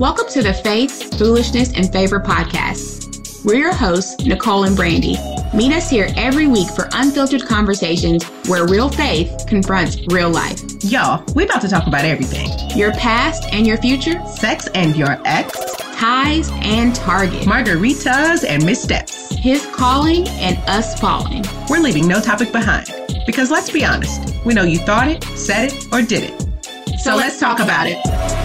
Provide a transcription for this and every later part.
Welcome to the Faith, Foolishness, and Favor podcast. We're your hosts, Nicole and Brandy. Meet us here every week for unfiltered conversations where real faith confronts real life. Y'all, we about to talk about everything Your past and your future, sex and your ex, highs and targets, margaritas and missteps. His calling and us falling. We're leaving no topic behind because let's be honest, we know you thought it, said it, or did it. So, let's talk about it.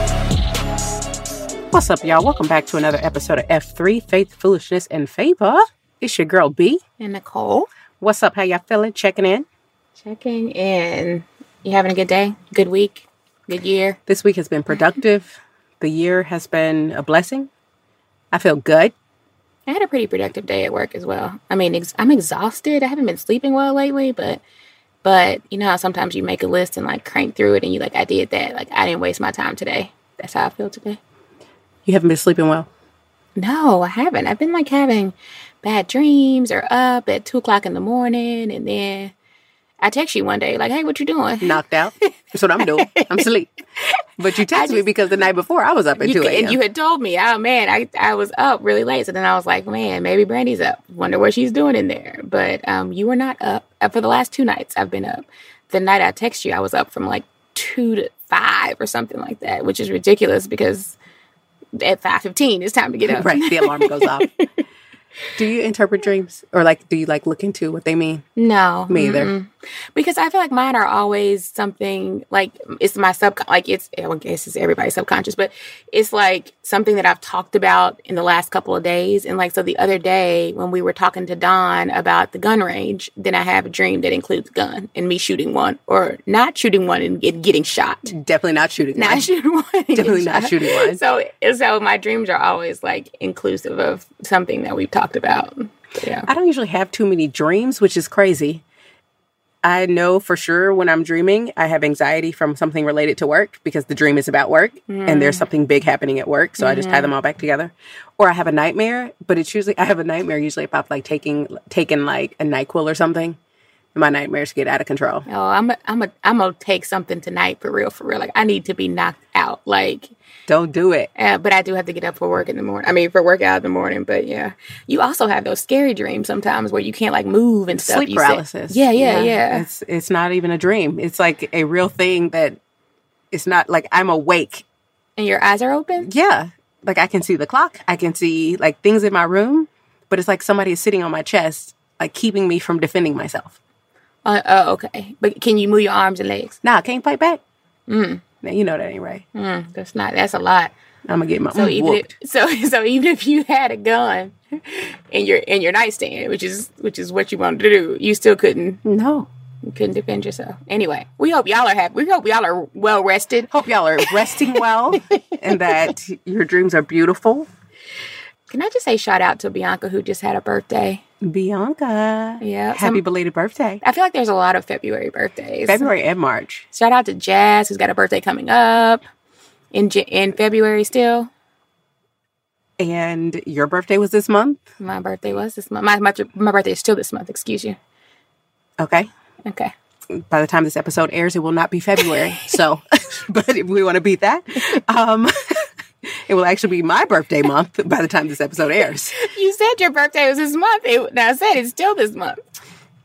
What's up, y'all? Welcome back to another episode of F3 Faith, Foolishness, and Favor. It's your girl B. And Nicole, What's up? How y'all feeling? Checking in. checking in. You having a good day? Good week? Good year? This week has been productive. The year has been a blessing. I feel good. I had a pretty productive day at work as well. I mean, ex- I'm exhausted. I haven't been sleeping well lately, but but you know how sometimes you make a list and like crank through it, and you like, I did that. Like I didn't waste my time today. That's how I feel today. You haven't been sleeping well. No, I haven't. I've been like having bad dreams or up at two o'clock in the morning, and then I text you one day like, "Hey, what you doing?" Knocked out. That's what I'm doing. I'm asleep. But you texted me because the night before I was up at You 2 a.m. and you had told me, oh man, I, I was up really late. So then I was like, man, maybe Brandy's up. Wonder what she's doing in there. But um, you were not up. Uh, For the last two nights, I've been up. The night I text you, I was up from like two to five or something like that, which is ridiculous because at five fifteen it's time to get up. right. The alarm goes off. Do you interpret dreams? Or like, do you like look into what they mean? No, Me either. mm-mm. Because I feel like mine are always something like it's my sub like it's I guess it's everybody's subconscious, but it's like something that I've talked about in the last couple of days. And like so the other day when we were talking to Don about the gun range, then I have a dream that includes a gun and me shooting one or not shooting one and get, getting shot. Definitely not shooting. Not one. shooting one. Definitely not shot. shooting one. So so my dreams are always like inclusive of something that we've talked about. Yeah. I don't usually have too many dreams, which is crazy. I know for sure when I'm dreaming, I have anxiety from something related to work because the dream is about work and there's mm. something big happening at work. So I just tie them mm-hmm. all back together. Or I have a nightmare, but it's usually, I have a nightmare usually if I've like taking, taking like a NyQuil or something. My nightmares get out of control. Oh, I'm a, I'm a, I'm gonna take something tonight for real, for real. Like I need to be knocked out. Like, Don't do it. uh, but I do have to get up for work in the morning. I mean, for workout in the morning. But yeah, you also have those scary dreams sometimes where you can't like move and stuff. Sleep You paralysis. Yeah, yeah, yeah. It's, it's not even a dream. It's like a real thing that it's not like I'm awake and your eyes are open. Yeah. Like I can see the clock. I can see like things in my room, but it's like somebody is sitting on my chest, like keeping me from defending myself. Uh, oh, okay. But can you move your arms and legs? Nah, I can't fight back. Mm. Now you know that ain't right. Mm, that's not. That's a lot. I'm gonna get my So even whooped. if, so so even if you had a gun in your in your nightstand, which is which is what you wanted to do, you still couldn't no. you couldn't defend yourself. Anyway, we hope y'all are happy. We hope y'all are well rested. Hope y'all are resting well and that your dreams are beautiful. Can I just say shout out to Bianca who just had a birthday? Bianca. Yeah, Happy some- belated birthday. I feel like there's a lot of February birthdays. February and March. Shout out to Jazz who's got a birthday coming up in in February still. And your birthday was this month. My birthday was this month. My my, my birthday is still this month. Excuse you. Okay. Okay. by the time this episode airs, it will not be February. so, but if we want to beat that, um, it will actually be my birthday month by the time this episode airs. You said your birthday was this month. It, now I said it's still this month.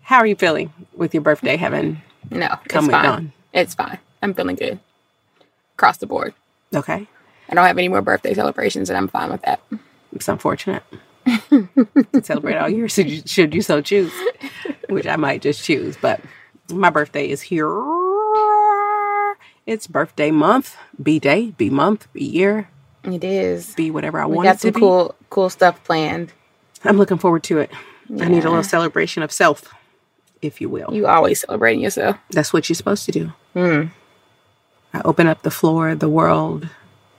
How are you feeling with your birthday having? No, it's fine. on. It's fine. I'm feeling good across the board. Okay, I don't have any more birthday celebrations, and I'm fine with that. it's unfortunate. celebrate all year, should you, should you so choose, which I might just choose. But my birthday is here. It's birthday month, B day, B month, B year, It is. be whatever I We want got some be. cool, cool stuff planned. I'm looking forward to it. I need a little celebration of self, if you will. You always celebrating yourself. That's what you're supposed to do. Hmm. I open up the floor, the world,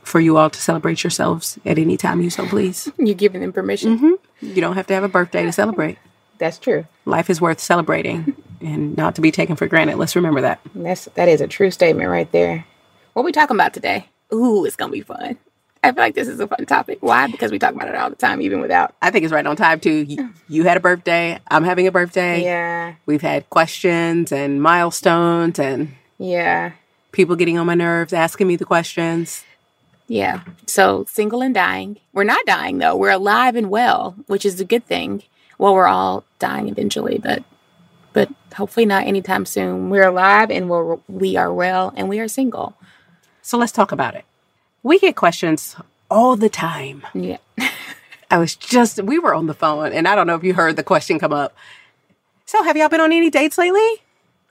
for you all to celebrate yourselves at any time you so please. You're giving them permission. Mm-hmm. You don't have to have a birthday to celebrate. That's true. Life is worth celebrating and not to be taken for granted. Let's remember that. That's that is a true statement right there. What we talking about today? Ooh, it's gonna be fun. I feel like this is a fun topic. Why? Because we talk about it all the time, even without. I think it's right on time too. You, you had a birthday. I'm having a birthday. Yeah, We've had questions and milestones and yeah. people getting on my nerves, asking me the questions. Yeah. So single and dying. We're not dying though. We're alive and well, which is a good thing. Well, we're all dying eventually, but but hopefully not anytime soon. We're alive and we're we are well and we are single. So let's talk about it. We get questions all the time. Yeah. I was just, we were on the phone, and I don't know if you heard the question come up. So, have y'all been on any dates lately?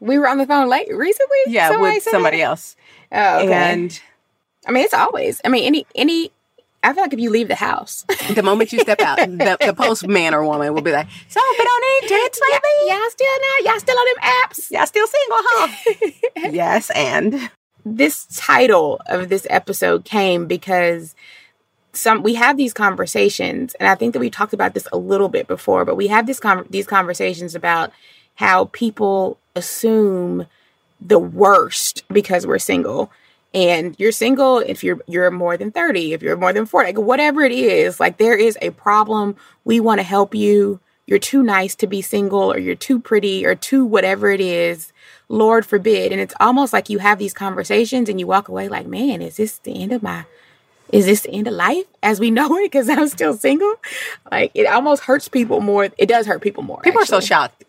We were on the phone late recently. Yeah, Somebody with somebody that? else. Oh, okay. And I mean, it's always. I mean, any any. I feel like if you leave the house, the moment you step out, the, the postman or woman will be like, So, been on any dates lately? y'all still now, y'all still on them apps. Y'all still single, huh? yes, and this title of this episode came because some we have these conversations and i think that we talked about this a little bit before but we have this con- these conversations about how people assume the worst because we're single. And you're single if you're you're more than 30 if you're more than 40 like whatever it is like there is a problem. We want to help you you're too nice to be single or you're too pretty or too whatever it is lord forbid and it's almost like you have these conversations and you walk away like man is this the end of my is this the end of life as we know it because i'm still single like it almost hurts people more it does hurt people more people are so shocked.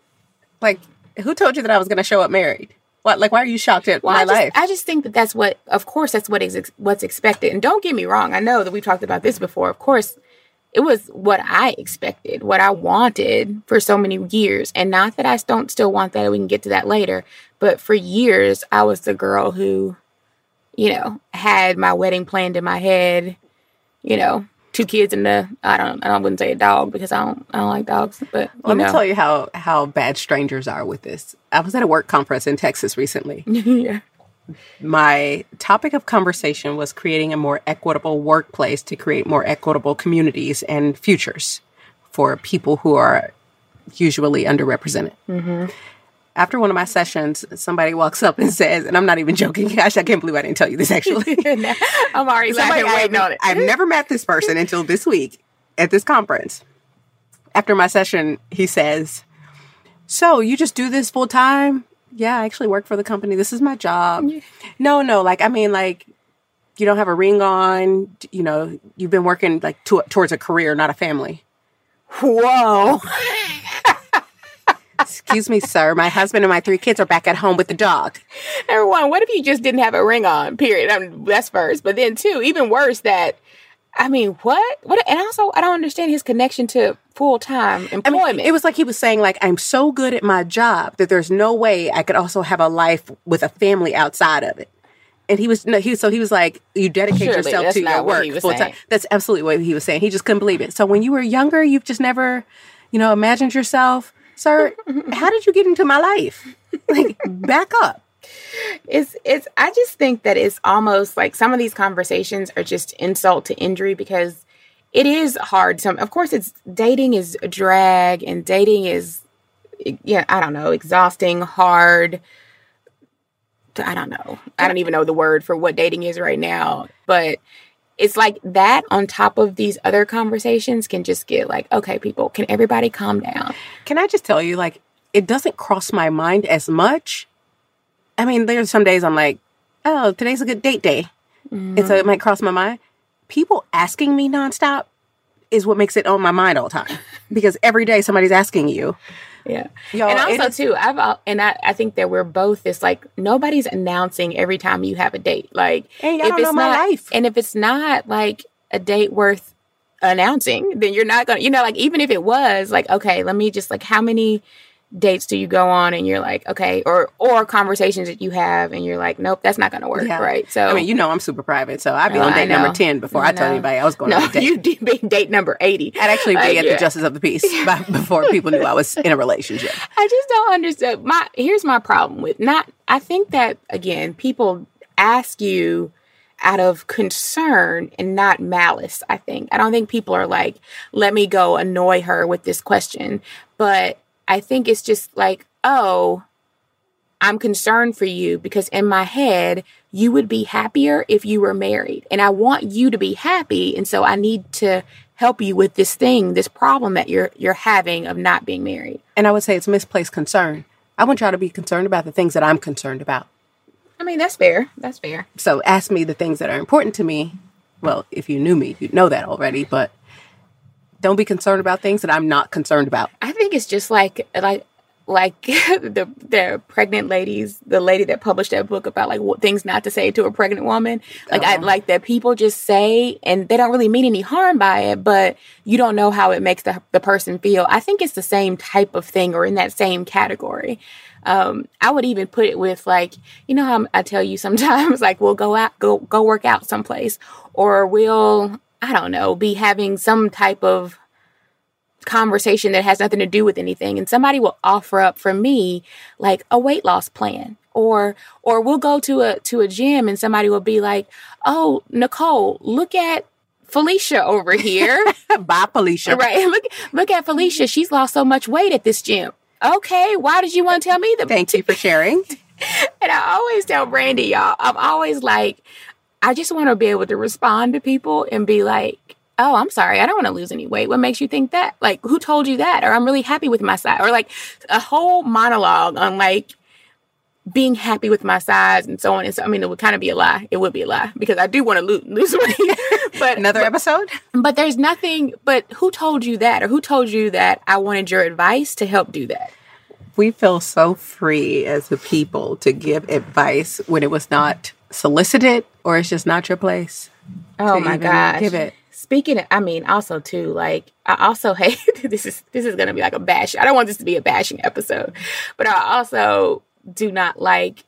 Like, who told you that I was going to show up married? What? Like, why are you shocked at Well, my I just, life? I just think that that's what, of course, that's what is what's expected. And don't get me wrong, I know that we've talked about this before. Of course, it was what I expected, what I wanted for so many years. And not that I don't still want that, we can get to that later. But for years, I was the girl who, you know, had my wedding planned in my head, you know, two kids and the, I don't, I wouldn't say a dog because I don't, I don't like dogs, but, Let me tell you how how bad strangers are with this. I was at a work conference in Texas recently. yeah. My topic of conversation was creating a more equitable workplace to create more equitable communities and futures for people who are usually underrepresented. Mm-hmm. After one of my sessions, somebody walks up and says, and I'm not even joking, gosh, I can't believe I didn't tell you this actually. I'm already laughing, Somebody- waiting I've, on it. I've never met this person until this week at this conference. After my session, he says, So you just do this full time? Yeah, I actually work for the company. This is my job. No, no, like, I mean, like, you don't have a ring on, you know, you've been working like to, towards a career, not a family. Whoa. Excuse me, sir. My husband and my three kids are back at home with the dog. Everyone, what if you just didn't have a ring on? Period. I mean, that's first. But then, two, even worse, that I mean, what? What? And also, I don't understand his connection to full time I employment. mean, it was like he was saying, like, I'm so good at my job that there's no way I could also have a life with a family outside of it. And he was no, he so he was like, you dedicate Surely, yourself to your work full time. That's absolutely what he was saying. He just couldn't believe it. So when you were younger, you've just never, you know, imagined yourself, sir. how did you get into my life? Like, back up. it's it's I just think that it's almost like some of these conversations are just insult to injury because it is hard some of course it's dating is a drag and dating is yeah I don't know exhausting hard I don't know I don't even know the word for what dating is right now but it's like that on top of these other conversations can just get like okay people can everybody calm down Can I just tell you, like, it doesn't cross my mind as much. I mean, there's some days I'm like, oh, today's a good date day. And so mm-hmm. it might cross my mind. People asking me nonstop is what makes it on my mind all the time. Because every day somebody's asking you. Yeah. Y'all, and also is- too, I've and I, I think that we're both this like nobody's announcing every time you have a date. Like And y'all don't know my not life. and if it's not like a date worth announcing, then you're not gonna you know, like even if it was like, okay, let me just like how many dates do you go on and you're like, okay, or or conversations that you have and you're like, nope, that's not gonna work. Yeah. Right. So I mean, you know, I'm super private. So I'd be Oh, on date number 10 before I, I told anybody I was going no, on a date. you did be date number eighty. I'd actually be Like, at yeah. the Justice of the Peace by, before people knew I was in a relationship. I just don't understand. My here's my problem with not. I think that again, people ask you out of concern and not malice. I think I don't think people are like, let me go annoy her with this question, but I think it's just like, oh. I'm concerned for you because in my head, you would be happier if you were married. And I want you to be happy. And so I need to help you with this thing, this problem that you're you're having of not being married. And I would say it's misplaced concern. I want y'all to be concerned about the things that I'm concerned about. I mean, that's fair. That's fair. So ask me the things that are important to me well, if you knew me, you'd know that already, but don't be concerned about things that I'm not concerned about. I think it's just like like like the the pregnant ladies, the lady that published that book about like what things not to say to a pregnant woman. Like I Oh. like that people just say and they don't really mean any harm by it, but you don't know how it makes the the person feel. I think it's the same type of thing or in that same category. Um, I would even put it with like, you know how I tell you sometimes like we'll go out, go go work out someplace, or we'll I don't know be having some type of conversation that has nothing to do with anything. And somebody will offer up for me like a weight loss plan or or we'll go to a to a gym and somebody will be like oh nicole look at felicia over here. Bye, Felicia. right. Look look at felicia. She's lost so much weight at this gym. Okay why did you want to tell me that Thank you for sharing. and I always tell Brandy, y'all, I'm always like, I just want to be able to respond to people and be like, oh, I'm sorry, I don't want to lose any weight. What makes you think that? Like, who told you that? Or I'm really happy with my size. Or like a whole monologue on like being happy with my size and so on and so. I mean, it would kind of be a lie. It would be a lie because I do want to lose, lose weight. but Another episode? but there's nothing. But who told you that? Or who told you that I wanted your advice to help do that? We feel so free as a people to give advice when it was not solicited or it's just not your place. Oh my gosh. give it. Speaking of, I mean, also too, like I also hate this is this is gonna be like a bash. I don't want this to be a bashing episode, but I also do not like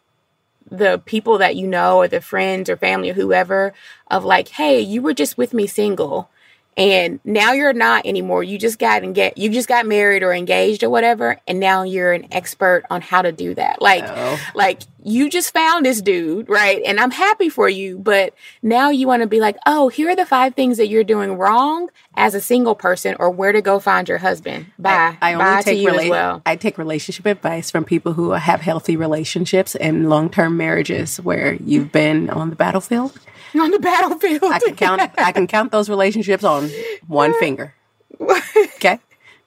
the people that you know or the friends or family or whoever of like, hey, you were just with me single and now you're not anymore. You just got and get you just got married or engaged or whatever, and now you're an expert on how to do that. Like Oh. like you just found this dude, right? And I'm happy for you, but now you want to be like, oh, here are the five things that you're doing wrong as a single person, or where to go find your husband. Bye. I only Bye take to you as rela- well. I take relationship advice from people who have healthy relationships and long term marriages where you've been on the battlefield. On the battlefield. I can count I can count those relationships on one finger. Okay?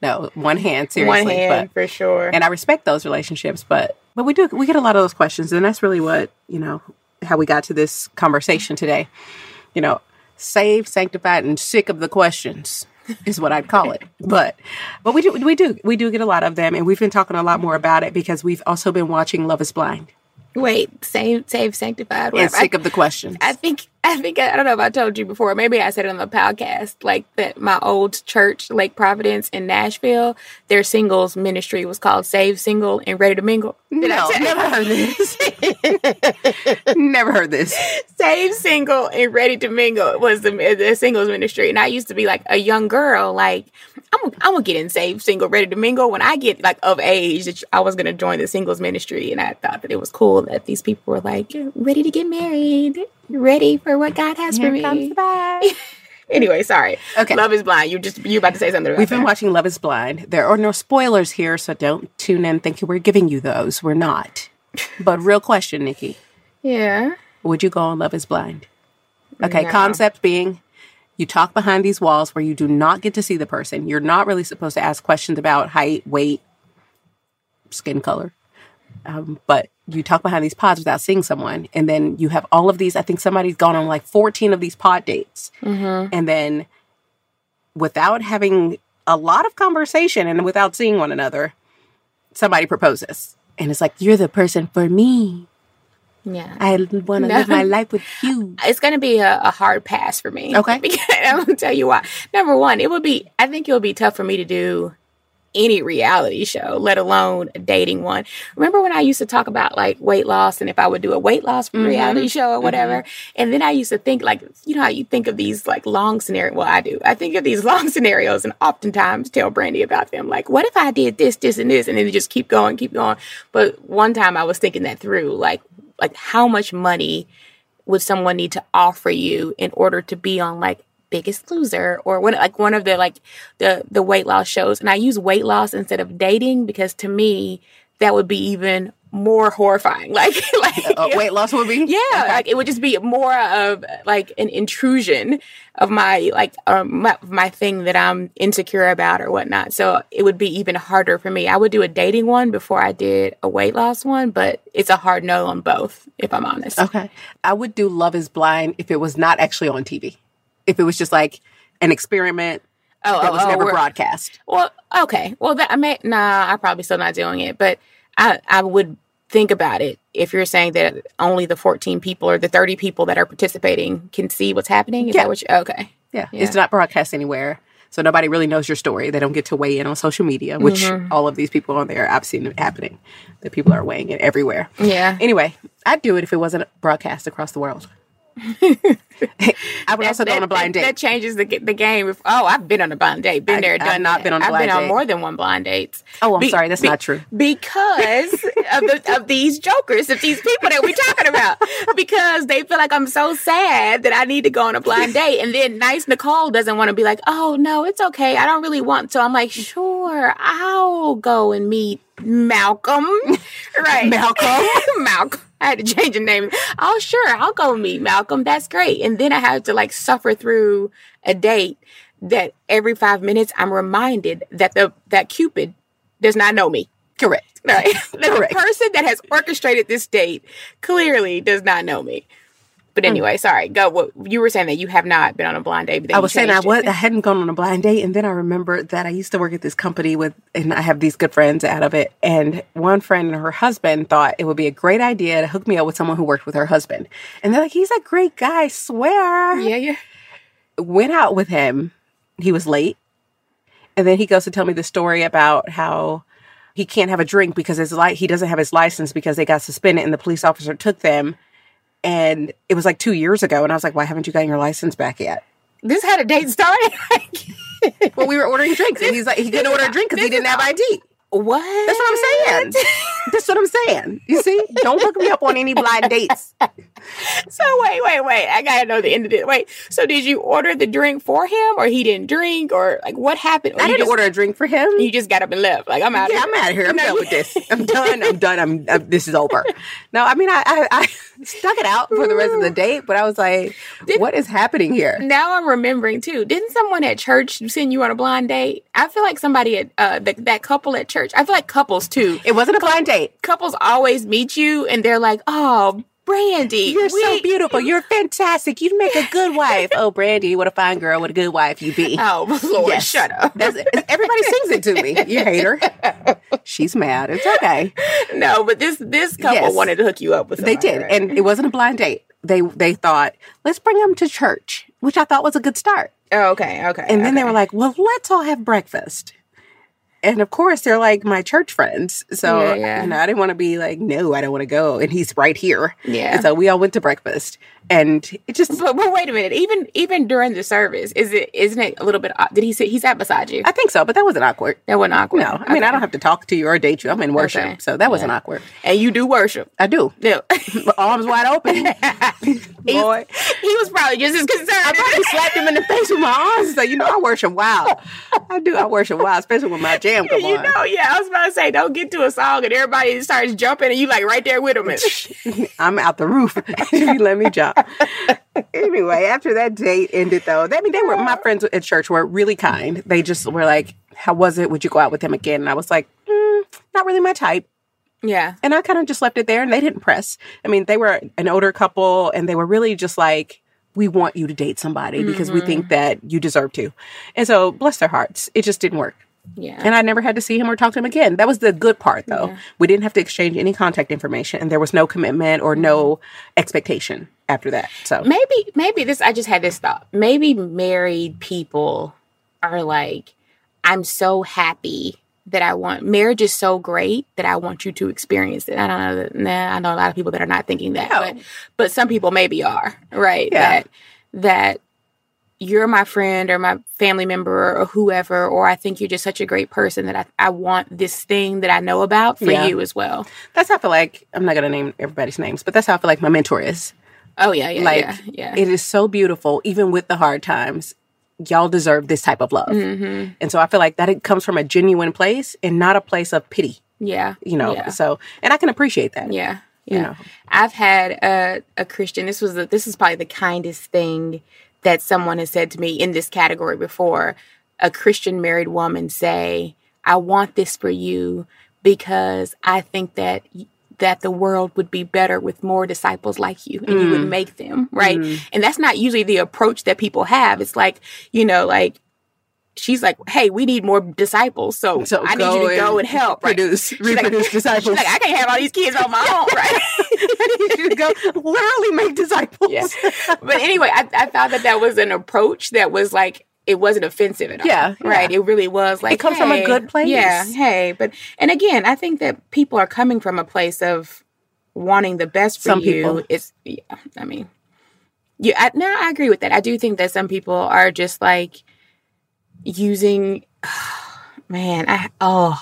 No, one hand, seriously. One hand but, for sure. and I respect those relationships, but but we do we get a lot of those questions, and that's really what you know how we got to this conversation today. You know, saved, sanctified, and sick of the questions is what I'd call it. But but we do we do we do get a lot of them, and we've been talking a lot more about it because we've also been watching Love Is Blind Wait, save, save, sanctified. and Whatever. Sick of the questions. I think I think I don't know if I told you before. Maybe I said it on the podcast. Like that, my old church, Lake Providence in Nashville, their singles ministry was called Save Single and Ready to Mingle. Did I no, never heard this. never heard this. Save Single and Ready to Mingle was the, the singles ministry, and I used to be like a young girl. Like I'm, I'm gonna get in Save Single, Ready to Mingle when I get like of age. that I was gonna join the singles ministry, and I thought that it was cool that these people were like ready to get married, ready for what God has for me. Anyway, sorry. Okay. Love is blind. You just you about to say something We've been that. watching Love is Blind. There are no spoilers here, so don't tune in thinking we're giving you those. We're not. But real question, Nikki. Yeah. Would you go on Love is Blind? Okay, No. concept being you talk behind these walls where you do not get to see the person. You're not really supposed to ask questions about height, weight, skin color. Um, but you talk behind these pods without seeing someone. And then you have all of these. I think somebody's gone on like 14 of these pod dates. And then without having a lot of conversation and without seeing one another, somebody proposes. And it's like, you're the person for me. Yeah. I want to No. live my life with you. it's going to be a, a hard pass for me. Okay. Because I'm going to tell you why. Number one, it would be, I think it would be tough for me to do any reality show, let alone a dating one. Remember when I used to talk about like weight loss and if I would do a weight loss mm-hmm. reality show or mm-hmm. whatever? And then I used to think like, you know how you think of these like long scenario. Well, I do. I think of these long scenarios and oftentimes tell Brandy about them. Like, what if I did this, this, and this? And then just keep going, keep going. But one time I was thinking that through, like, like how much money would someone need to offer you in order to be on like biggest loser or one like one of the like the the weight loss shows. And i use weight loss instead of dating because to me that would be even more horrifying. Like like Uh, weight loss would be? yeah like it would just be more of like an intrusion of my like um, my, my thing that i'm insecure about or whatnot. So it would be even harder for me. I would do a dating one before i did a weight loss one but it's a hard no on both if i'm honest. Okay. I would do Love is Blind if it was not actually on TV. If it was just like an experiment Oh, that oh, was oh, never broadcast. Well, okay. Well, that I may nah. I'm probably still not doing it, but I I would think about it if you're saying that only the 14 people or the 30 people that are participating can see what's happening. Is Yeah. that what you? Okay. Yeah. Yeah. It's not broadcast anywhere. So nobody really knows your story. They don't get to weigh in on social media, which Mm-hmm. all of these people on there, I've seen it happening. The people are weighing in everywhere. Yeah. Anyway, I'd do it if it wasn't broadcast across the world. I would also go on a blind that, date. That changes the the game. If, oh, I've been on a blind date. Been I- there, I've done not that. been on a I've been on more than one blind dates. Oh, I'm sorry, that's not true. Because of, the, of these jokers, of these people that we're talking about, because they feel like I'm so sad that I need to go on a blind date, and then nice Nicole doesn't want to be like, oh no, it's okay, I don't really want to. I'm like, sure, I'll go and meet Malcolm, right? Malcolm? Malcolm. I had to change the name. Oh, sure, I'll go meet Malcolm. That's great. And then I have to like suffer through a date that every five minutes I'm reminded that the that Cupid does not know me. Correct. Right. the Correct. person that has orchestrated this date clearly does not know me. But hmm. anyway, sorry. Go. What you were saying that you have not been on a blind date. I was saying I changed it. was I hadn't gone on a blind date, and then I remembered that I used to work at this company with, and I have these good friends out of it. And one friend and her husband thought it would be a great idea to hook me up with someone who worked with her husband. And they're like, "He's a great guy, I swear." Yeah, yeah. Went out with him. He was late, and then he goes to tell me the story about how he can't have a drink because his li- he doesn't have his license because they got suspended, and the police officer took them. And it was like two years ago, and I was like, "Why haven't you gotten your license back yet?" This had a date started. Well, we were ordering drinks, and he's like, he couldn't order a drink because he didn't have ID. What? That's what I'm saying. That's what I'm saying. You see, don't hook me up on any blind dates. So wait, wait, wait. I gotta know the end of it. Wait. So did you order the drink for him, or he didn't drink, or like what happened? Or I you didn't just, order a drink for him. You just got up and left. Like I'm out. Yeah, of I'm out of here. I'm No, done you- with this. I'm done. I'm done. I'm. uh, this is over. No, I mean, I, I, I stuck it out for the rest of the date, but I was like, what is happening here? Now I'm remembering too. Didn't someone at church send you on a blind date? I feel like somebody at uh, the, that couple at church. I feel like couples too. It wasn't a blind date. Couples always meet you and they're like, "Oh, Brandy, You're so beautiful. You're fantastic. You'd make a good wife. Oh, Brandy, what a fine girl. What a good wife you'd be. Oh Lord, Yes. shut up. That's, everybody sings it to me. You hate her. She's mad. It's okay. no, but this this couple Yes. wanted to hook you up with. They did, right? and it wasn't a blind date. They they thought let's bring them to church, which I thought was a good start. oh, okay, okay. And then they were like, "Well, let's all have breakfast." And of course, they're like my church friends, so Yeah, yeah. you know I didn't want to be like, "No, I don't want to go," and he's right here. Yeah. And so we all went to breakfast, and it just But, but wait a minute. Even even during the service, is it isn't it a little bit? odd- Did he sit? He sat beside you. I think so, but that wasn't awkward. That wasn't awkward. No, I mean I don't have to talk to you or date you. I'm in worship, Okay. so that wasn't awkward. And you do worship. I do. Yeah. Arms wide open. Boy, he was probably just as concerned. I probably slapped him in the face with my arms. So you know, I worship wow I do. I worship wow especially with my jam come you on. know, yeah, I was about to say, don't get to a song and everybody starts jumping and you like right there with them. And, I'm out the roof if you let me jump. anyway, after that date ended, though, I mean, they were my friends at church were really kind. They just were like, "How was it? Would you go out with him again?" And I was like, mm, "Not really my type." yeah. And I kind of just left it there, and they didn't press. I mean, they were an older couple, and they were really just like. We want you to date somebody because we think that you deserve to. And so, bless their hearts, it just didn't work. Yeah. And I never had to see him or talk to him again. That was the good part, though. We didn't have to exchange any contact information, and there was no commitment or no mm-hmm. expectation after that. So, maybe maybe this I just had this thought. Maybe married people are like, I'm so happy that I want marriage is so great that I want you to experience it. I don't know that nah, I know a lot of people that are not thinking that, No. but but some people maybe are, right? Yeah. That that you're my friend or my family member or whoever, or I think you're just such a great person that I, I want this thing that I know about for Yeah. you as well. that's how I feel like I'm not going to name everybody's names, but that's how I feel like my mentor is. Oh yeah, yeah, like, yeah, yeah. it is so beautiful, even with the hard times. Y'all deserve this type of love. Mm-hmm. And so I feel like that it comes from a genuine place and not a place of pity, yeah. you know? Yeah. So, and I can appreciate that. Yeah. You Yeah. know. I've had a, a Christian, this was the, this is probably the kindest thing that someone has said to me in this category before. A Christian married woman say, I want this for you because I think that that the world would be better with more disciples like you and you Mm. would make them, right? And that's not usually the approach that people have. It's like, you know, like she's like, "Hey, we need more disciples, so, So I need you to go and help." Right? produce, She's like- reproduce She's disciples. like, "I can't have all these kids on my own, right?" I need you to go literally make disciples. yeah. But anyway, I, I thought that that was an approach that was like it wasn't offensive at all. Yeah, yeah. right. It really was like it comes from a good place. Yeah, hey, but and again, I think that people are coming from a place of wanting the best for Some you. people. It's yeah. I mean, yeah. I, no, I agree with that. I do think that some people are just like using. man, I oh.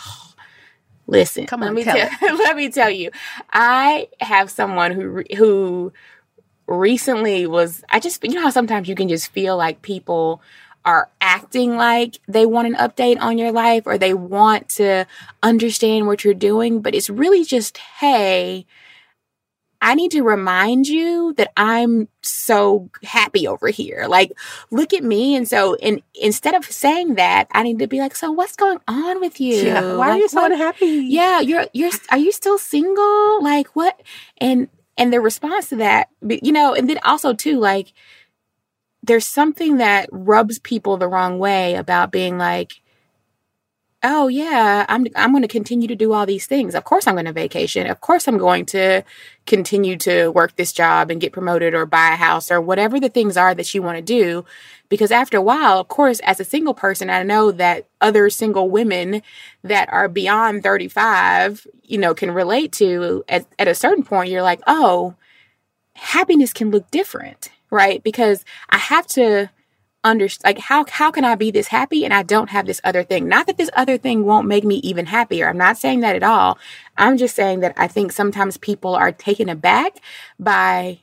Listen, Come on, let me tell tell, let me tell you. I have someone who who recently was I just you know how sometimes you can just feel like people are acting like they want an update on your life or they want to understand what you're doing, but it's really just, hey, I need to remind you that I'm so happy over here. Like, look at me. And so, and instead of saying that, I need to be like, so what's going on with you? Yeah. Why are you so what- unhappy? yeah you're you're are you still single like what and and the response to that you know and then also too like there's something that rubs people the wrong way about being like oh yeah i'm i'm going to continue to do all these things. Of course i'm going to vacation. Of course i'm going to continue to work this job and get promoted or buy a house or whatever the things are that you want to do. Because after a while of course as a single person i know that other single women that are beyond 35 you know can relate to at, at a certain point you're like oh happiness can look different right? Because i have to understand like how how can i be this happy and i don't have this other thing? Not that this other thing won't make me even happier. I'm not saying that at all. I'm just saying that i think sometimes people are taken aback by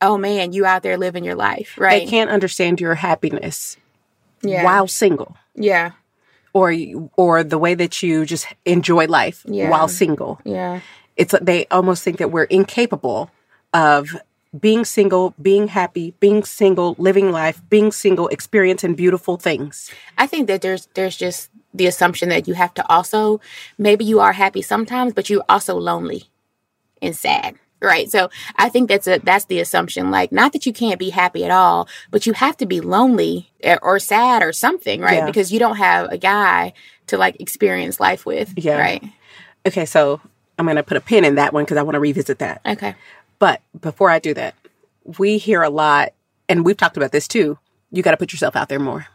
oh man you out there living your life right? They can't understand your happiness yeah. while single. yeah. Or, or the way that you just enjoy life Yeah. while single. yeah. It's they almost think that we're incapable of being single, being happy, being single, living life, being single, experiencing beautiful things. I think that there's there's just the assumption that you have to also maybe you are happy sometimes, but you're also lonely and sad. Right. So I think that's a that's the assumption. Like not that you can't be happy at all, but you have to be lonely or, or sad or something, right? Yeah. Because you don't have a guy to like experience life with. Yeah. Right. Okay, so I'm going to put a pin in that one because I want to revisit that. Okay. But before I do that, we hear a lot, and we've talked about this too. You got to put yourself out there more.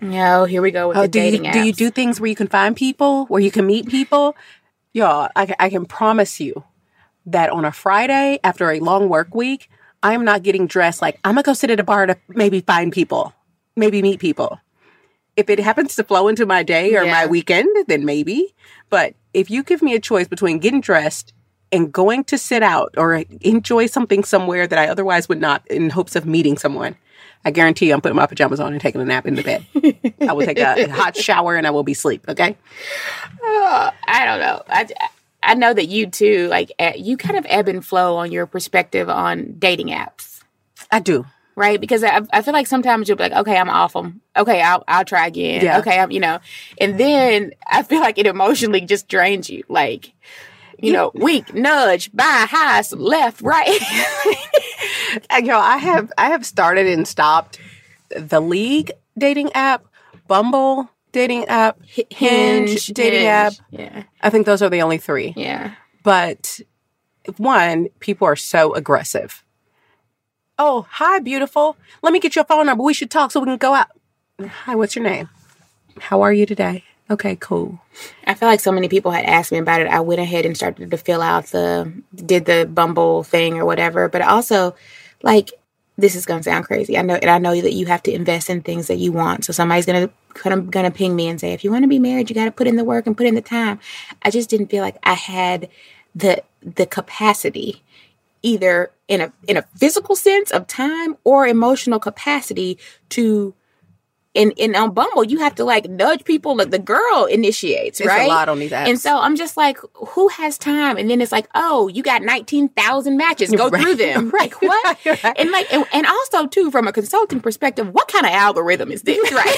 No, oh, here we go with Oh, the do you dating do you do things where you can find people, where you can meet people? Y'all, I, I can promise you that on a Friday after a long work week, I am not getting dressed like I'm gonna go sit at a bar to maybe find people, maybe meet people. If it happens to flow into my day or my weekend, then maybe. But if you give me a choice between getting dressed and going to sit out or enjoy something somewhere that I otherwise would not in hopes of meeting someone, I guarantee you I'm putting my pajamas on and taking a nap in the bed. I will take a hot shower and I will be asleep. Okay. Uh, I don't know. I, I know that you too, like you kind of ebb and flow on your perspective on dating apps. I do. right? Because I, I feel like sometimes you'll be like, okay, I'm off them. Okay, I'll I'll try again. Yeah. Okay, I'm you know, and then I feel like it emotionally just drains you. Like, you know, weak, nudge, by, high, left, right. And, yo, I have I have started and stopped the League dating app, Bumble dating app, Hinge, dating app. Yeah, I think those are the only three. yeah. But one, people are so aggressive. Oh, hi, beautiful. Let me get your phone number. We should talk so we can go out. Hi, what's your name? How are you today? Okay, cool. I feel like so many people had asked me about it. I went ahead and started to fill out the did the Bumble thing or whatever. But also, like, this is gonna sound crazy. I know, and I know that you have to invest in things that you want. So somebody's gonna kind of gonna ping me and say, if you want to be married, you got to put in the work and put in the time. I just didn't feel like I had the the capacity either in a in a physical sense of time or emotional capacity to and, and on Bumble, you have to like nudge people. Like the girl initiates, It's right? a lot on these apps. And so I'm just like, who has time? And then it's like, oh, you got 19,000 matches. Go Right. through them. Right. Like, what? Right. And like, and, and also too, from a consulting perspective, what kind of algorithm is this? Right.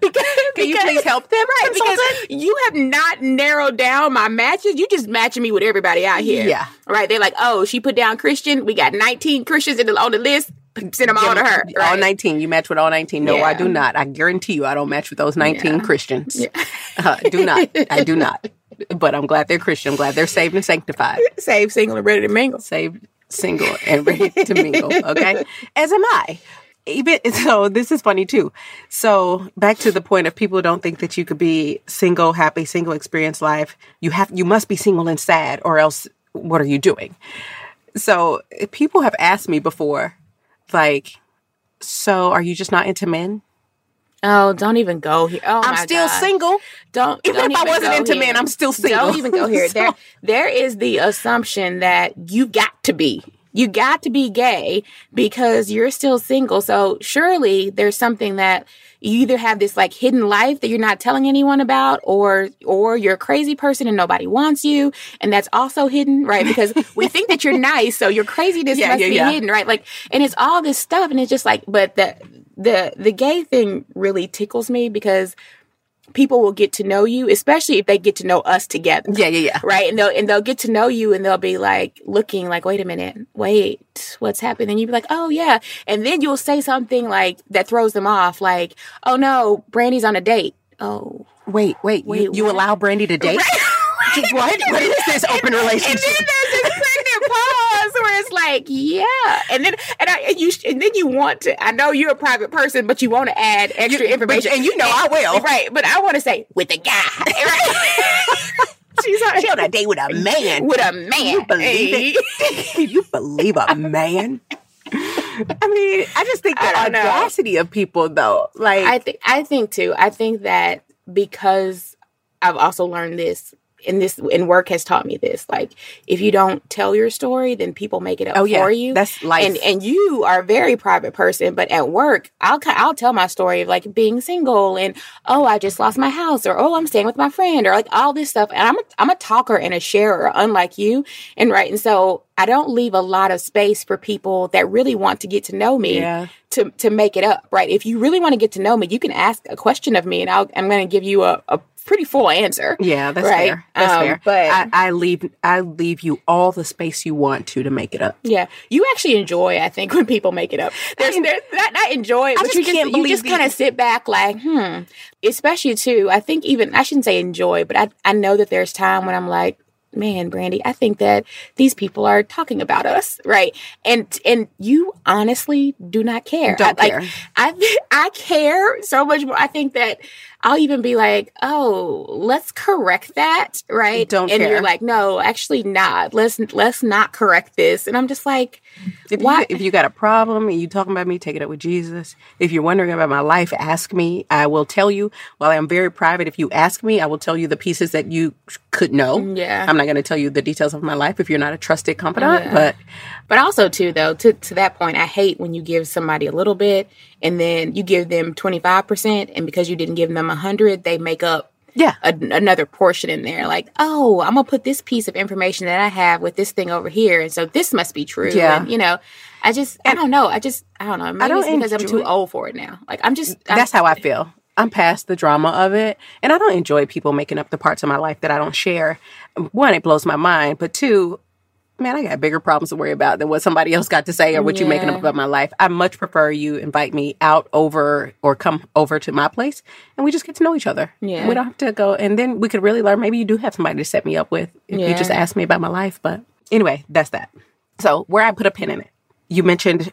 because, Can you because- please help them? Right, because you have not narrowed down my matches. You just matching me with everybody out here. Yeah. Right. They're like, oh, she put down Christian. We got 19 Christians in the, on the list. Send them all to her. All 19. You match with all 19. No, I do not. I guarantee you I don't match with those 19 Yeah. Christians. Uh, do not. I do not. But I'm glad they're Christian. I'm glad they're saved and sanctified. Saved, single and ready to mingle. saved, single, and ready to mingle. Okay, as am I. Even so, this is funny too. So back to the point of people don't think that you could be single, happy, single, experience life. You have, you must be single and sad, or else what are you doing? So people have asked me before, like, so are you just not into men? Oh, don't even go here. Oh, I'm still God. single. Don't Even don't if I wasn't into here. men, I'm still single. Don't even go here. So- There, there is the assumption that you got to be. You got to be gay because you're still single. So surely there's something that you either have this like hidden life that you're not telling anyone about, or or you're a crazy person and nobody wants you, and that's also hidden, right? Because we think that you're nice, so your craziness Yeah, must yeah, be yeah. hidden, right? Like, and it's all this stuff, and it's just like, but the the the gay thing really tickles me because people will get to know you, especially if they get to know us together. Yeah, yeah, yeah. Right. And they'll and they'll get to know you and they'll be like looking like, wait a minute, wait, what's happening? And you'll be like, oh yeah. And then you'll say something like that throws them off, like, oh no, Brandy's on a date. Oh. Wait, wait. Wait, you, you allow Brandy to date? what? What is this open relationship? then there's this pregnant pause where it's like, yeah. And then and I and you and then you want to. I know you're a private person, but you want to add extra You- information, but- and you know I will. right? But I want to say with a guy. Right? She's on, She on a date with a man. with a man. you believe it? You believe a man? I mean, I just think the don't know. audacity of people, though. Like, I think I think too. I think that because I've also learned this and this and work has taught me this. Like if you don't tell your story, then people make it up Oh, yeah. for you. That's life. And and you are a very private person, but at work, I'll I'll tell my story of like being single and oh I just lost my house or oh I'm staying with my friend or like all this stuff. And I'm a, I'm a talker and a sharer, unlike you. And right, and so I don't leave a lot of space for people that really want to get to know me Yeah. to to make it up, right? If you really want to get to know me, you can ask a question of me, and I'll, I'm going to give you a, a pretty full answer. yeah, that's Right. fair. That's Um, fair. but- I, I leave, I leave you all the space you want to to make it up. Yeah, you actually enjoy, I think, when people make it up. There's, there's not, not enjoy it, but just you just you just kind of sit back like, hmm. Especially too, I think even I shouldn't say enjoy, but I I know that there's time when I'm like. Man, Brandy, I think that these people are talking about us, right? And and you honestly do not care. Don't I, care. Like, I I care so much more. I think that I'll even be like, "Oh, let's correct that," right? Don't and care. you're like, "No, actually not. Let's let's not correct this." And I'm just like, If Why- you, if you got a problem and you talking about me, take it up with Jesus. If you're wondering about my life, ask me. I will tell you. While I'm very private, if you ask me, I will tell you the pieces that you could know. Mm, yeah. I'm not going to tell you the details of my life if you're not a trusted confidant. Yeah. But But also too though, to to that point, I hate when you give somebody a little bit and then you give them 25% and because you didn't give them 100, they make up yeah, a, another portion in there like, "Oh, I'm to put this piece of information that I have with this thing over here and so this must be true." Yeah. And you know, I just I don't know. I just I don't know. Maybe don't it's because I'm too old for it now. Like I'm just I'm- that's how I feel. I'm past the drama of it. And I don't enjoy people making up the parts of my life that I don't share. One, it blows my mind. But two, man, I got bigger problems to worry about than what somebody else got to say or what you're making up about my life. I much prefer you invite me out over or come over to my place and we just get to know each other. Yeah. We don't have to go. And then we could really learn. Maybe you do have somebody to set me up with if you just ask me about my life. But anyway, that's that. So where I put a pin in it, you mentioned,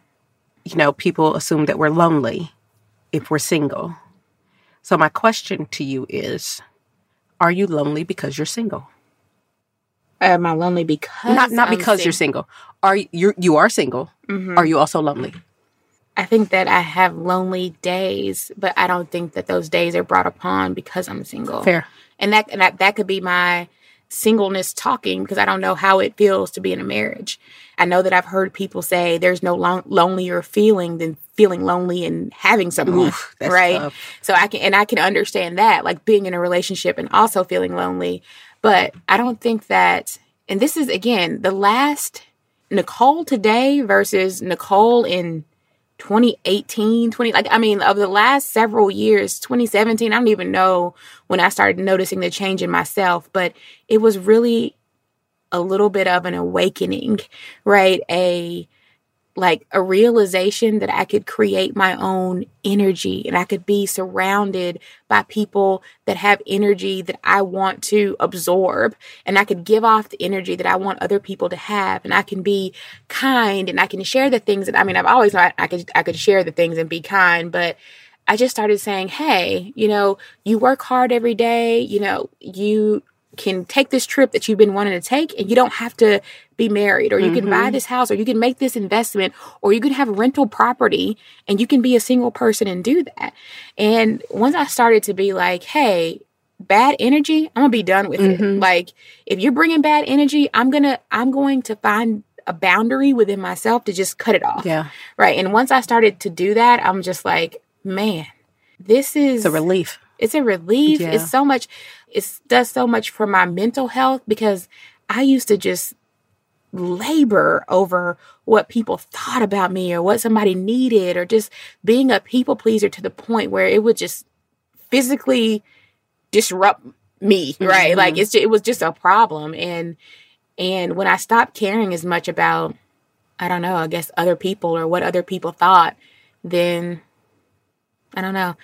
you know, people assume that we're lonely if we're single. So my question to you is, are you lonely because you're single? Am I lonely because not not I'm because you're single? Are you you are single? Mm-hmm. Are you also lonely? I think that I have lonely days, but I don't think that those days are brought upon because I'm single. Fair. and that and that, that could be my singleness talking because I don't know how it feels to be in a marriage. I know that I've heard people say there's no lon- lonelier feeling than feeling lonely and having someone, Oof, right? tough. So I can and I can understand that, like being in a relationship and also feeling lonely. But I don't think that and this is again the last Nicole today versus Nicole in 2018 20 like i mean of the last several years 2017 i don't even know when i started noticing the change in myself but it was really a little bit of an awakening right? A like a realization that I could create my own energy and I could be surrounded by people that have energy that I want to absorb. And I could give off the energy that I want other people to have. And I can be kind and I can share the things that I mean I've always thought I could I could share the things and be kind but I just started saying, "Hey, you know, you work hard every day, you know, you can take this trip that you've been wanting to take and you don't have to be married or you can buy this house or you can make this investment or you can have rental property and you can be a single person and do that. And once I started to be like, hey, bad energy, I'm going to be done with it. Like if you're bringing bad energy, I'm going to I'm going to find a boundary within myself to just cut it off. Yeah. Right? And once I started to do that, I'm just like, man, this is It's a relief. it's a relief. Yeah. It's so much. It does so much for my mental health because I used to just labor over what people thought about me or what somebody needed or just being a people pleaser to the point where it would just physically disrupt me right like mm-hmm. it's ju- it was just a problem and and when i stopped caring as much about i don't know i guess other people or what other people thought then i don't know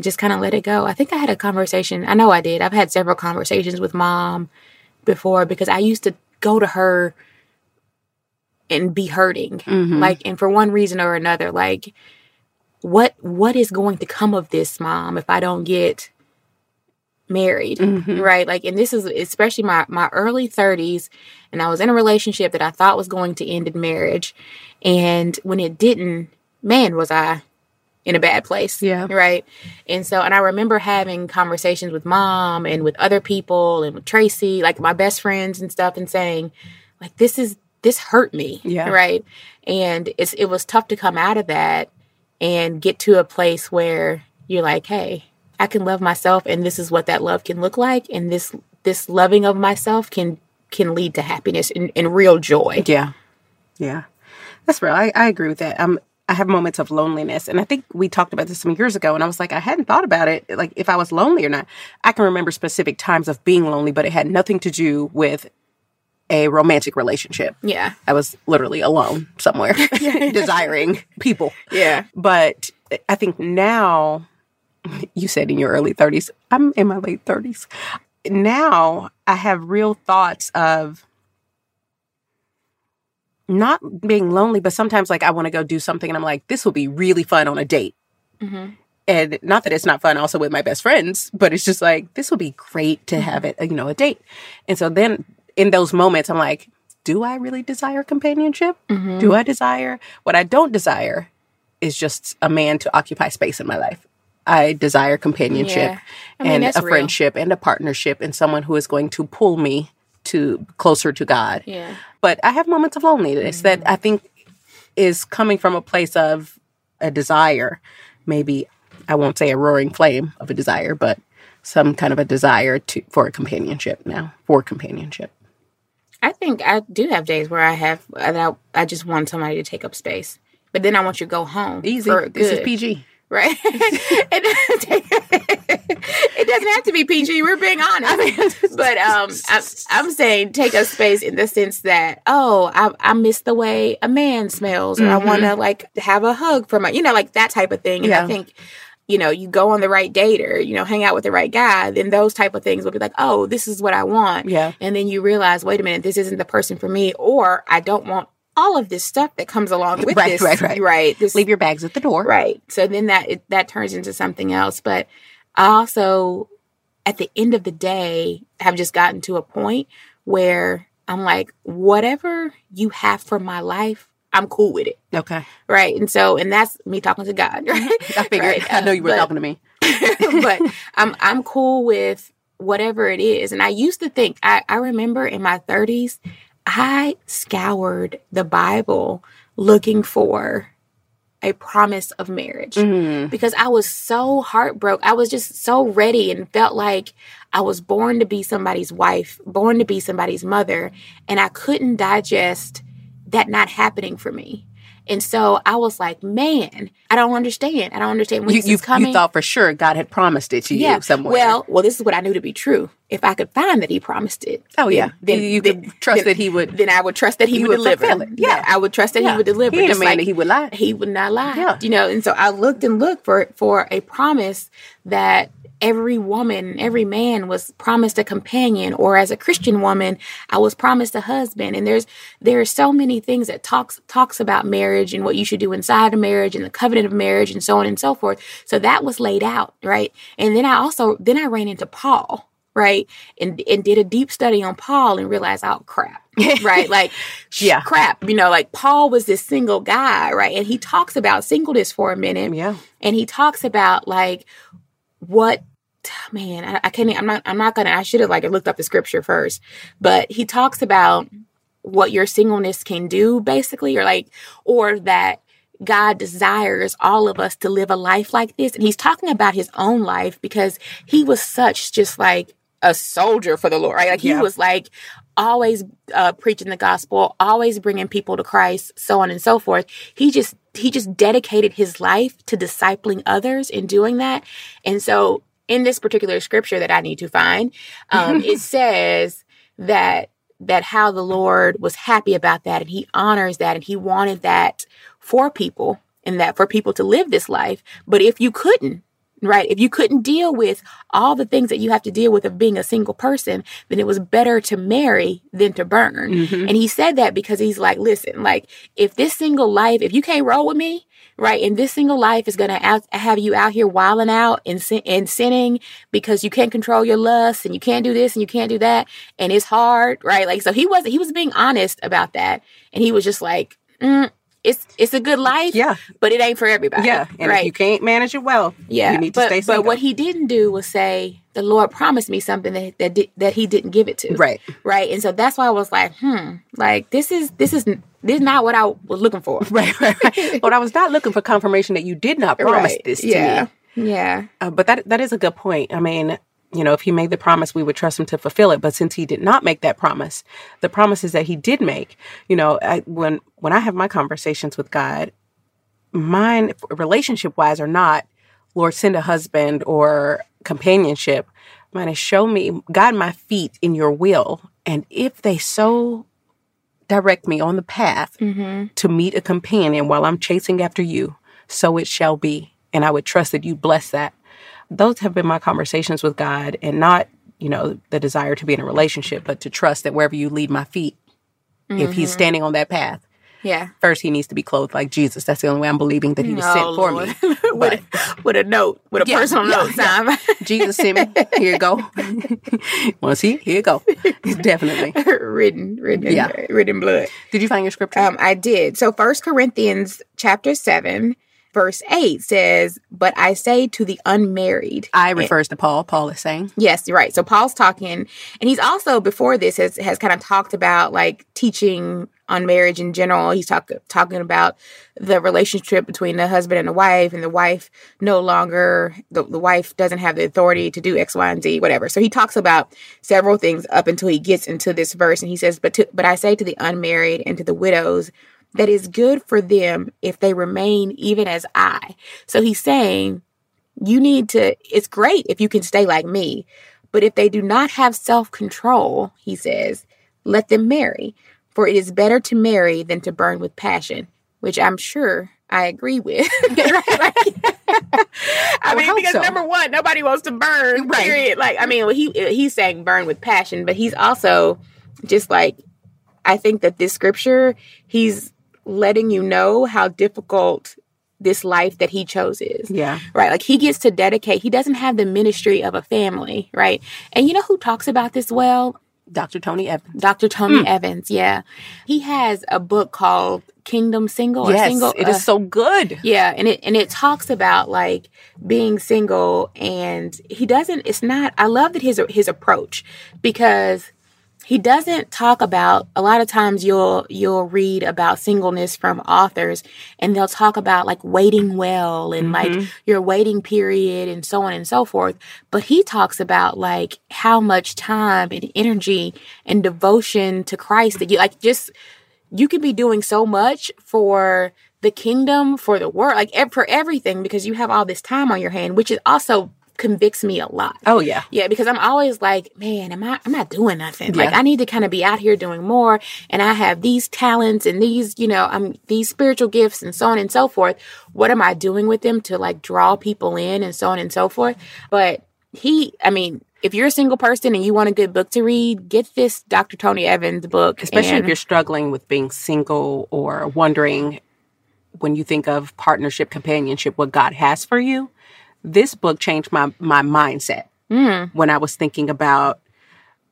just kind of let it go. I think I had a conversation. I know I did. I've had several conversations with mom before because I used to go to her and be hurting. Mm-hmm. Like and for one reason or another like what what is going to come of this mom if I don't get married, mm-hmm. right? Like and this is especially my my early 30s and I was in a relationship that I thought was going to end in marriage and when it didn't, man was I in a bad place. Yeah. Right. And so, and I remember having conversations with mom and with other people and with Tracy, like my best friends and stuff, and saying, like, this is, this hurt me. Yeah. Right. And it's, it was tough to come out of that and get to a place where you're like, hey, I can love myself and this is what that love can look like. And this, this loving of myself can, can lead to happiness and, and real joy. Yeah. Yeah. That's real. I, I agree with that. Um, I have moments of loneliness. And I think we talked about this some years ago. And I was like, I hadn't thought about it, like if I was lonely or not. I can remember specific times of being lonely, but it had nothing to do with a romantic relationship. Yeah. I was literally alone somewhere, desiring people. Yeah. But I think now, you said in your early 30s, I'm in my late 30s. Now I have real thoughts of not being lonely, but sometimes like I want to go do something and I'm like, this will be really fun on a date. Mm-hmm. And not that it's not fun also with my best friends, but it's just like, this will be great to mm-hmm. have it, you know, a date. And so then in those moments, I'm like, do I really desire companionship? Mm-hmm. Do I desire what I don't desire is just a man to occupy space in my life. I desire companionship Yeah. I mean, and a real. friendship and a partnership and someone who is going to pull me to closer to God. Yeah. But I have moments of loneliness that mm-hmm. I think is coming from a place of a desire. Maybe I won't say a roaring flame of a desire, but some kind of a desire to for a companionship now, for companionship. I think I do have days where I have that I, just want somebody to take up space, but then I want you to go home. Easy. This is PG. right? it, doesn't it doesn't have to be PG. We're being honest, but um, I'm, I'm saying take up space in the sense that oh, I, I miss the way a man smells, or I want to like have a hug from a you know like that type of thing. And Yeah. I think you know, you go on the right date or, you know, hang out with the right guy, then those type of things will be like, oh, this is what I want. Yeah. And then you realize, wait a minute, this isn't the person for me, or I don't want all of this stuff that comes along with Right, this. right, right. Right. This, Leave your bags at the door. right. So then that it, that turns into something else. But I also, at the end of the day, have just gotten to a point where I'm like, whatever you have for my life, I'm cool with it. Okay. Right. And so, and that's me talking to God. Right. I figured. Right. I know you were But- talking to me. but I'm I'm cool with whatever it is. And I used to think, I, I remember in my 30s, I scoured the Bible looking for a promise of marriage Mm-hmm. because I was so heartbroken. I was just so ready and felt like I was born to be somebody's wife, born to be somebody's mother, and I couldn't digest that not happening for me. And so I was like, man, I don't understand. I don't understand when You, this you, is coming. you thought for sure God had promised it to you somewhere. Well, well, this is what I knew to be true. If I could find that he promised it. oh yeah, then- you, you then- could trust then- that He would. Then I would trust that he, would, would deliver. it. Yeah. I would trust that Yeah. he would deliver. He ain't a man like that he would lie. He would not lie. Yeah. You know, and so I looked and looked for for a promise that every woman, every man was promised a companion, or as a Christian woman, I was promised a husband. And there's there are so many things that talks talks about marriage and what you should do inside of marriage and the covenant of marriage and so on and so forth. So that was laid out, right? And then I also then I ran into Paul. Right. And and did a deep study on Paul and realized, oh crap. right. Like Yeah. crap. You know, like Paul was this single guy, right? And he talks about singleness for a minute Yeah, and he talks about like what man I, I can't i'm not i'm not gonna i should have like looked up the scripture first. But he talks about what your singleness can do basically or like or that god desires all of us to live a life like this. And he's talking about his own life because he was such just like a soldier for the lord right? Like he Yeah. was like always uh, preaching the gospel always bringing people to christ so on and so forth. He just he just dedicated his life to discipling others in doing that. And so in this particular scripture that i need to find um, it says that that how the lord was happy about that and he honors that and he wanted that for people and that for people to live this life. But if you couldn't right? If you couldn't deal with all the things that you have to deal with of being a single person then it was better to marry than to burn. And he said that because he's like listen like if this single life if you can't roll with me right and this single life is going to out, have you out here wilding out and, sin- and sinning because you can't control your lust and you can't do this and you can't do that and it's hard right? Like so he was he was being honest about that. And he was just like mm, it's it's a good life yeah, but it ain't for everybody yeah. And right if you can't manage it well, yeah, you need to but, stay but what he didn't do was say the Lord promised me something that that that He didn't give it to. right. right, and so that's why I was like, hmm, like this is this is this is not what I was looking for. Right, right, right. but I was not looking for confirmation that you did not promise Right. this to yeah. me. Yeah, Uh, but that that is a good point. I mean, you know, if he made the promise, we would trust him to fulfill it. But since he did not make that promise, the promises that he did make, you know, I, when when I have my conversations with God, mine relationship wise or not, Lord, send a husband or companionship. Mine is show me, guide my feet in your will, and if they so direct me on the path mm-hmm. to meet a companion while I'm chasing after you, so it shall be. And I would trust that you bless that. Those have been my conversations with God and not, you know, the desire to be in a relationship, but to trust that wherever you lead my feet, if he's standing on that path, yeah. first he needs to be clothed like Jesus. That's the only way I'm believing that he was sent for Lord. me. with, a, with a note, with a Yeah, personal yeah, note sign. Jesus sent me. Here you go. Want to see? Here you go. Definitely. written, written, Yeah. written blood. Did you find your scripture? Um, I did. So First Corinthians chapter seven, verse eight says, "But I say to the unmarried." I refers to Paul. Paul is saying. Yes, you're right. So Paul's talking, and he's also before this has has kind of talked about like teaching on marriage in general. He's talk, talking about the relationship between the husband and the wife, and the wife no longer the, the wife doesn't have the authority to do X, Y, and Z, whatever. So he talks about several things up until he gets into this verse, and he says, "But to, but I say to the unmarried and to the widows." That is good for them if they remain even as I. So he's saying you need to it's great if you can stay like me but if they do not have self-control he says let them marry for it is better to marry than to burn with passion which i'm sure i agree with Right? i mean because so. number one nobody wants to burn Right. period like i mean well, he he's saying burn with passion but he's also just like i think that this scripture he's letting you know how difficult this life that he chose is Yeah. right? Like he gets to dedicate, he doesn't have the ministry of a family, right? And you know who talks about this well? Dr. Tony Evans. Dr. Tony Evans, yeah. He has a book called Kingdom Single or yes, Single. it is uh, so good. Yeah, and it and it talks about like being single and he doesn't it's not I love that his his approach because he doesn't talk about a lot of times you'll you'll read about singleness from authors and they'll talk about like waiting well and like mm-hmm. your waiting period and so on and so forth. But he talks about like how much time and energy and devotion to Christ that you like just you can be doing so much for the kingdom, for the world, like for everything, because you have all this time on your hand, which is also convicts me a lot. Oh yeah. Yeah, because I'm always like, man, am I? I'm not doing nothing. Like I need to kind of be out here doing more, and I have these talents and these, you know, I'm these spiritual gifts and so on and so forth. What am I doing with them to like draw people in and so on and so forth? But he, I mean. If you're a single person and you want a good book to read, get this Dr. Tony Evans book. Especially if you're struggling with being single or wondering when you think of partnership, companionship, what God has for you. This book changed my my mindset mm. when I was thinking about,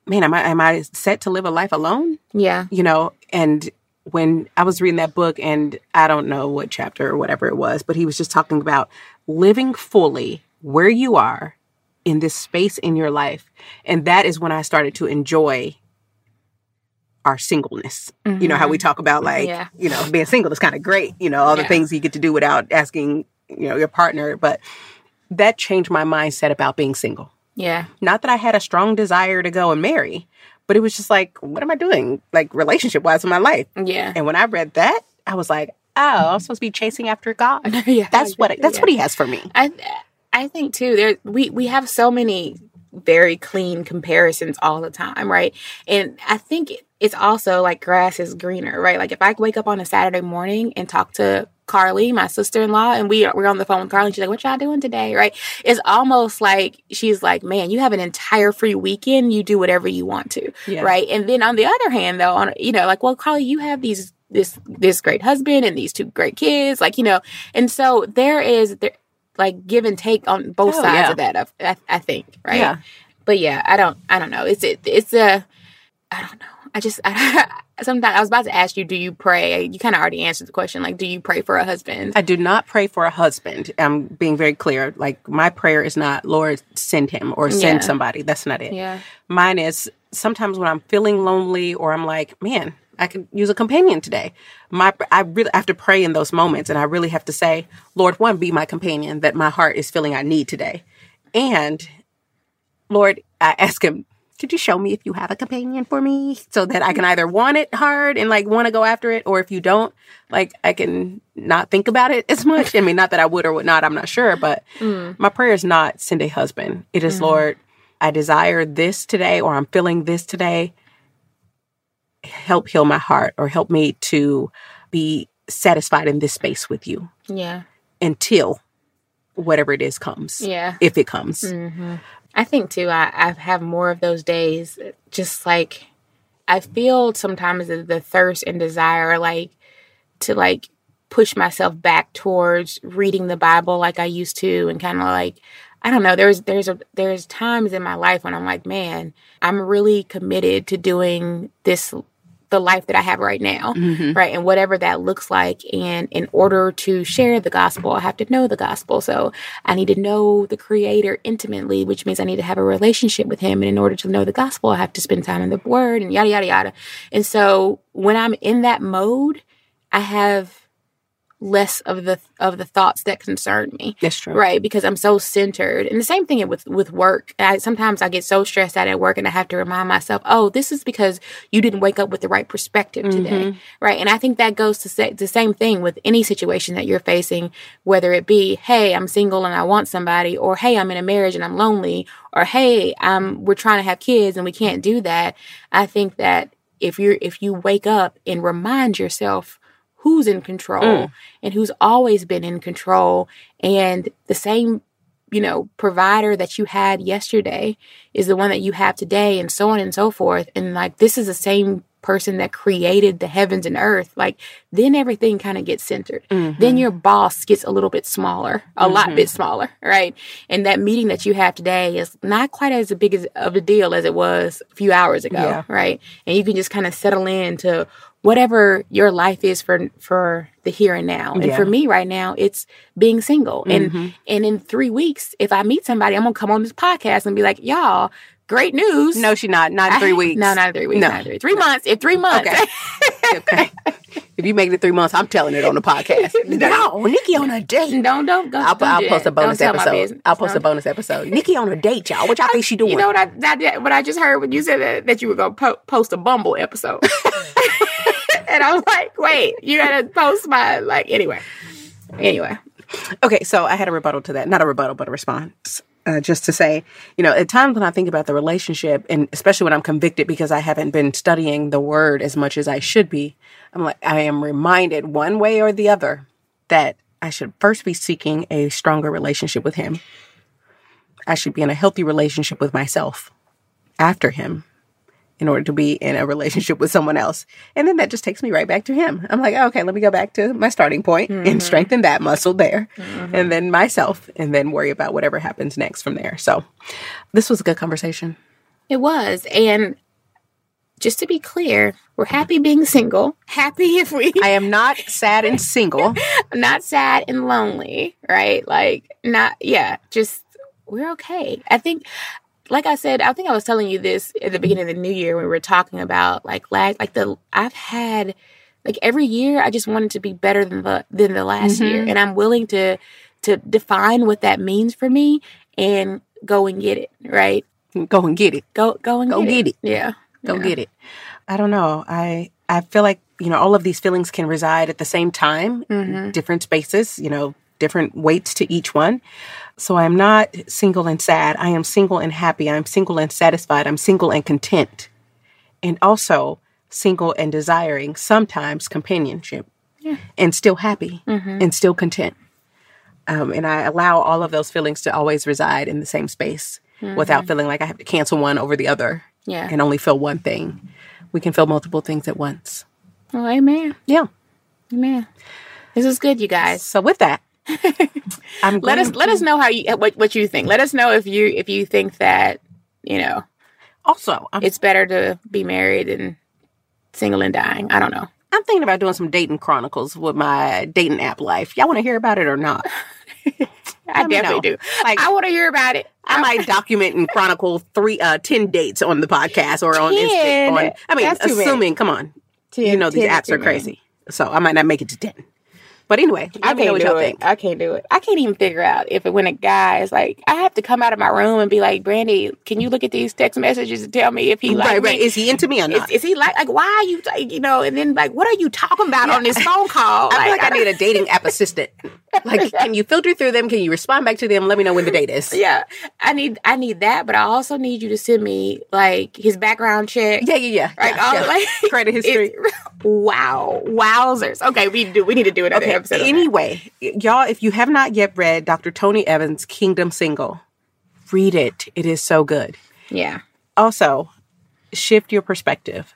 man, am I am I set to live a life alone? yeah, you know, and when I was reading that book, and I don't know what chapter or whatever it was, but he was just talking about living fully where you are in this space in your life. And that is when I started to enjoy our singleness. You know, how we mm-hmm. talk about like, Yeah. you know, being single is kind of great, you know, all the things you get to do without asking, you know, your partner. But that changed my mindset about being single. yeah, Not that I had a strong desire to go and marry, but it was just like, what am I doing, like relationship wise in my life? yeah. And when I read that, I was like, oh, I'm supposed to be chasing after God. yeah, That's what that's yeah. what He has for me. I I think too. There we we have so many very clean comparisons all the time, right? And I think it's also like grass is greener, right? Like if I wake up on a Saturday morning and talk to Carly, my sister-in-law, and we are, we're on the phone with Carly, and she's like, "What y'all doing today?" Right? It's almost like she's like, "Man, you have an entire free weekend. You do whatever you want to." Yeah. right? And then on the other hand, though, on you know, like, well, Carly, you have these this this great husband and these two great kids, like you know, and so there is there like give and take on both Oh, sides yeah. of that. of- I, I think, right? Yeah. But yeah, I don't, I don't know. It's it, it's a, I don't know. I just, I, sometimes I was about to ask you, do you pray? You kind of already answered the question. Like, do you pray for a husband? I do not pray for a husband. I'm being very clear. Like my prayer is not, Lord, send him or send Yeah. somebody. That's not it. yeah, Mine is sometimes when I'm feeling lonely or I'm like, man, I could use a companion today. My I really have to pray in those moments and I really have to say, Lord, one, be my companion that my heart is feeling I need today. And Lord, I ask him, could you show me if you have a companion for me so that I can either want it hard and like want to go after it or if you don't, like I can not think about it as much. I mean, not that I would or would not, I'm not sure, but mm. my prayer is not send a husband. It is, mm-hmm. Lord, I desire this today or I'm feeling this today. Help heal my heart or help me to be satisfied in this space with you yeah, until whatever it is comes. yeah. If it comes. Mm-hmm. I think too, I, I have more of those days. Just like I feel sometimes the, the thirst and desire, like to like push myself back towards reading the Bible like I used to, and kind of like I don't know. There's there's a there's times in my life when I'm like, man, I'm really committed to doing this the life that I have right now, mm-hmm. right? And whatever that looks like. And in order to share the gospel, I have to know the gospel. So I need to know the creator intimately, which means I need to have a relationship with him. And in order to know the gospel, I have to spend time in the word and yada, yada, yada. And so when I'm in that mode, I have less of the of the thoughts that concern me. That's true. right because i'm so centered. And the same thing with with work. I, sometimes i get so stressed out at work and i have to remind myself oh this is because you didn't wake up with the right perspective today. Right and i think that goes to say the same thing with any situation that you're facing whether it be hey i'm single and i want somebody or hey i'm in a marriage and i'm lonely or hey um we're trying to have kids and we can't do that. I think that if you're if you wake up and remind yourself who's in control and who's always been in control and the same you know provider that you had yesterday is the one that you have today and so on and so forth and like this is the same person that created the heavens and earth, like then everything kind of gets centered. Mm-hmm. Then your boss gets a little bit smaller, a lot bit smaller, right? And that meeting that you have today is not quite as big as, of a deal as it was a few hours ago, Yeah. right? And you can just kind of settle into whatever your life is for for the here and now. And Yeah. for me right now, it's being single. And mm-hmm. and in three weeks, if I meet somebody, I'm gonna come on this podcast and be like, y'all, great news. No, she not. Not in three weeks. No, not in three weeks. No. Not three, three months. In three months. Okay. okay. If you make it three months, I'm telling it on the podcast. no, Nikki on a date. don't don't go. I'll, don't I'll do post that. a bonus Don't episode. I'll post No. a bonus episode. Nikki on a date, y'all. What y'all think she doing? You know what I that, what I just heard when you said that, that you were gonna po- post a Bumble episode, and I was like, wait, you gotta post my like anyway. Anyway, Okay, so I had a rebuttal to that. Not a rebuttal, but a response. Uh, just to say, you know, at times when I think about the relationship, and especially when I'm convicted because I haven't been studying the word as much as I should be, I'm like, I am reminded one way or the other that I should first be seeking a stronger relationship with Him. I should be in a healthy relationship with myself after Him in order to be in a relationship with someone else. And then that just takes me right back to him. I'm like, oh, okay, let me go back to my starting point and mm-hmm. strengthen that muscle there. Mm-hmm. And then myself, and then worry about whatever happens next from there. So this was a good conversation. it was, and just to be clear, we're happy being single. Happy if we I am not sad and single. not sad and lonely, right? Like not yeah, just we're okay. I think like I said, I think I was telling you this at the beginning of the new year when we were talking about like last like the I've had like every year I just wanted to be better than the than the last year. Mm-hmm. And I'm willing to to define what that means for me and go and get it, right? Go and get it. Go go and Go get, get it. Yeah. Go get it. I don't know. I I feel like you know all of these feelings can reside at the same time, mm-hmm. different spaces. You know, different weights to each one. So I am not single and sad. I am single and happy. I'm single and satisfied. I'm single and content, and also single and desiring sometimes companionship, and still happy and still content. Um, and I allow all of those feelings to always reside in the same space without feeling like I have to cancel one over the other Yeah. and only feel one thing. We can feel multiple things at once. Well, amen. Yeah. Amen. This is good, you guys. So with that, let us going let us know how you what what you think. Let us know if you if you think that you know also I'm, it's better to be married and single and dying. I don't know. I'm thinking about doing some dating chronicles with my dating app life. Y'all want to hear about it or not? I definitely know. do. Like- I want to hear about it. I might document and chronicle three, uh, ten dates on the podcast or on 10? Instagram. On, I mean, many. assuming, come on, you know these 10 apps are many. crazy, so I might not make it to ten. But anyway, I can't what do y'all it. think. I can't do it. I can't even figure out if it, when a guy is like, I have to come out of my room and be like, Brandy, can you look at these text messages and tell me if he like right, right. me? Is he into me or Is, not? is he like like why are you like, you know? And then like, what are you talking about on this phone call? I feel like I don't- need a dating app assistant. Like, can you filter through them? Can you respond back to them? Let me know when the date is. yeah, I need I need that, but I also need you to send me like his background check. Yeah, yeah, yeah. Like, yeah, all, yeah. like credit history. wow, wowzers. Okay, we do. We need to do another Okay. Episode. Anyway, y'all, if you have not yet read Dr. Tony Evans' Kingdom Single, read it. It is so good. yeah, Also, shift your perspective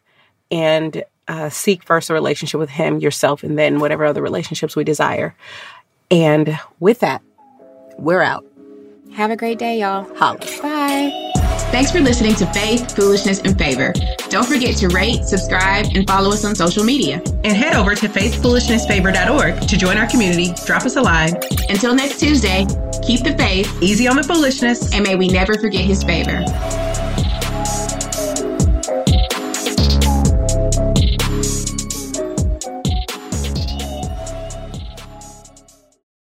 and uh, seek first a relationship with Him, yourself, and then whatever other relationships we desire. And with that, we're out. have a great day, y'all. Holla. Bye. Thanks for listening to Faith, Foolishness, and Favor. Don't forget to rate, subscribe, and follow us on social media. And head over to faithfoolishnesssfavor.org to join our community, drop us a line, Until next Tuesday, keep the faith, easy on the foolishness, and may we never forget his favor.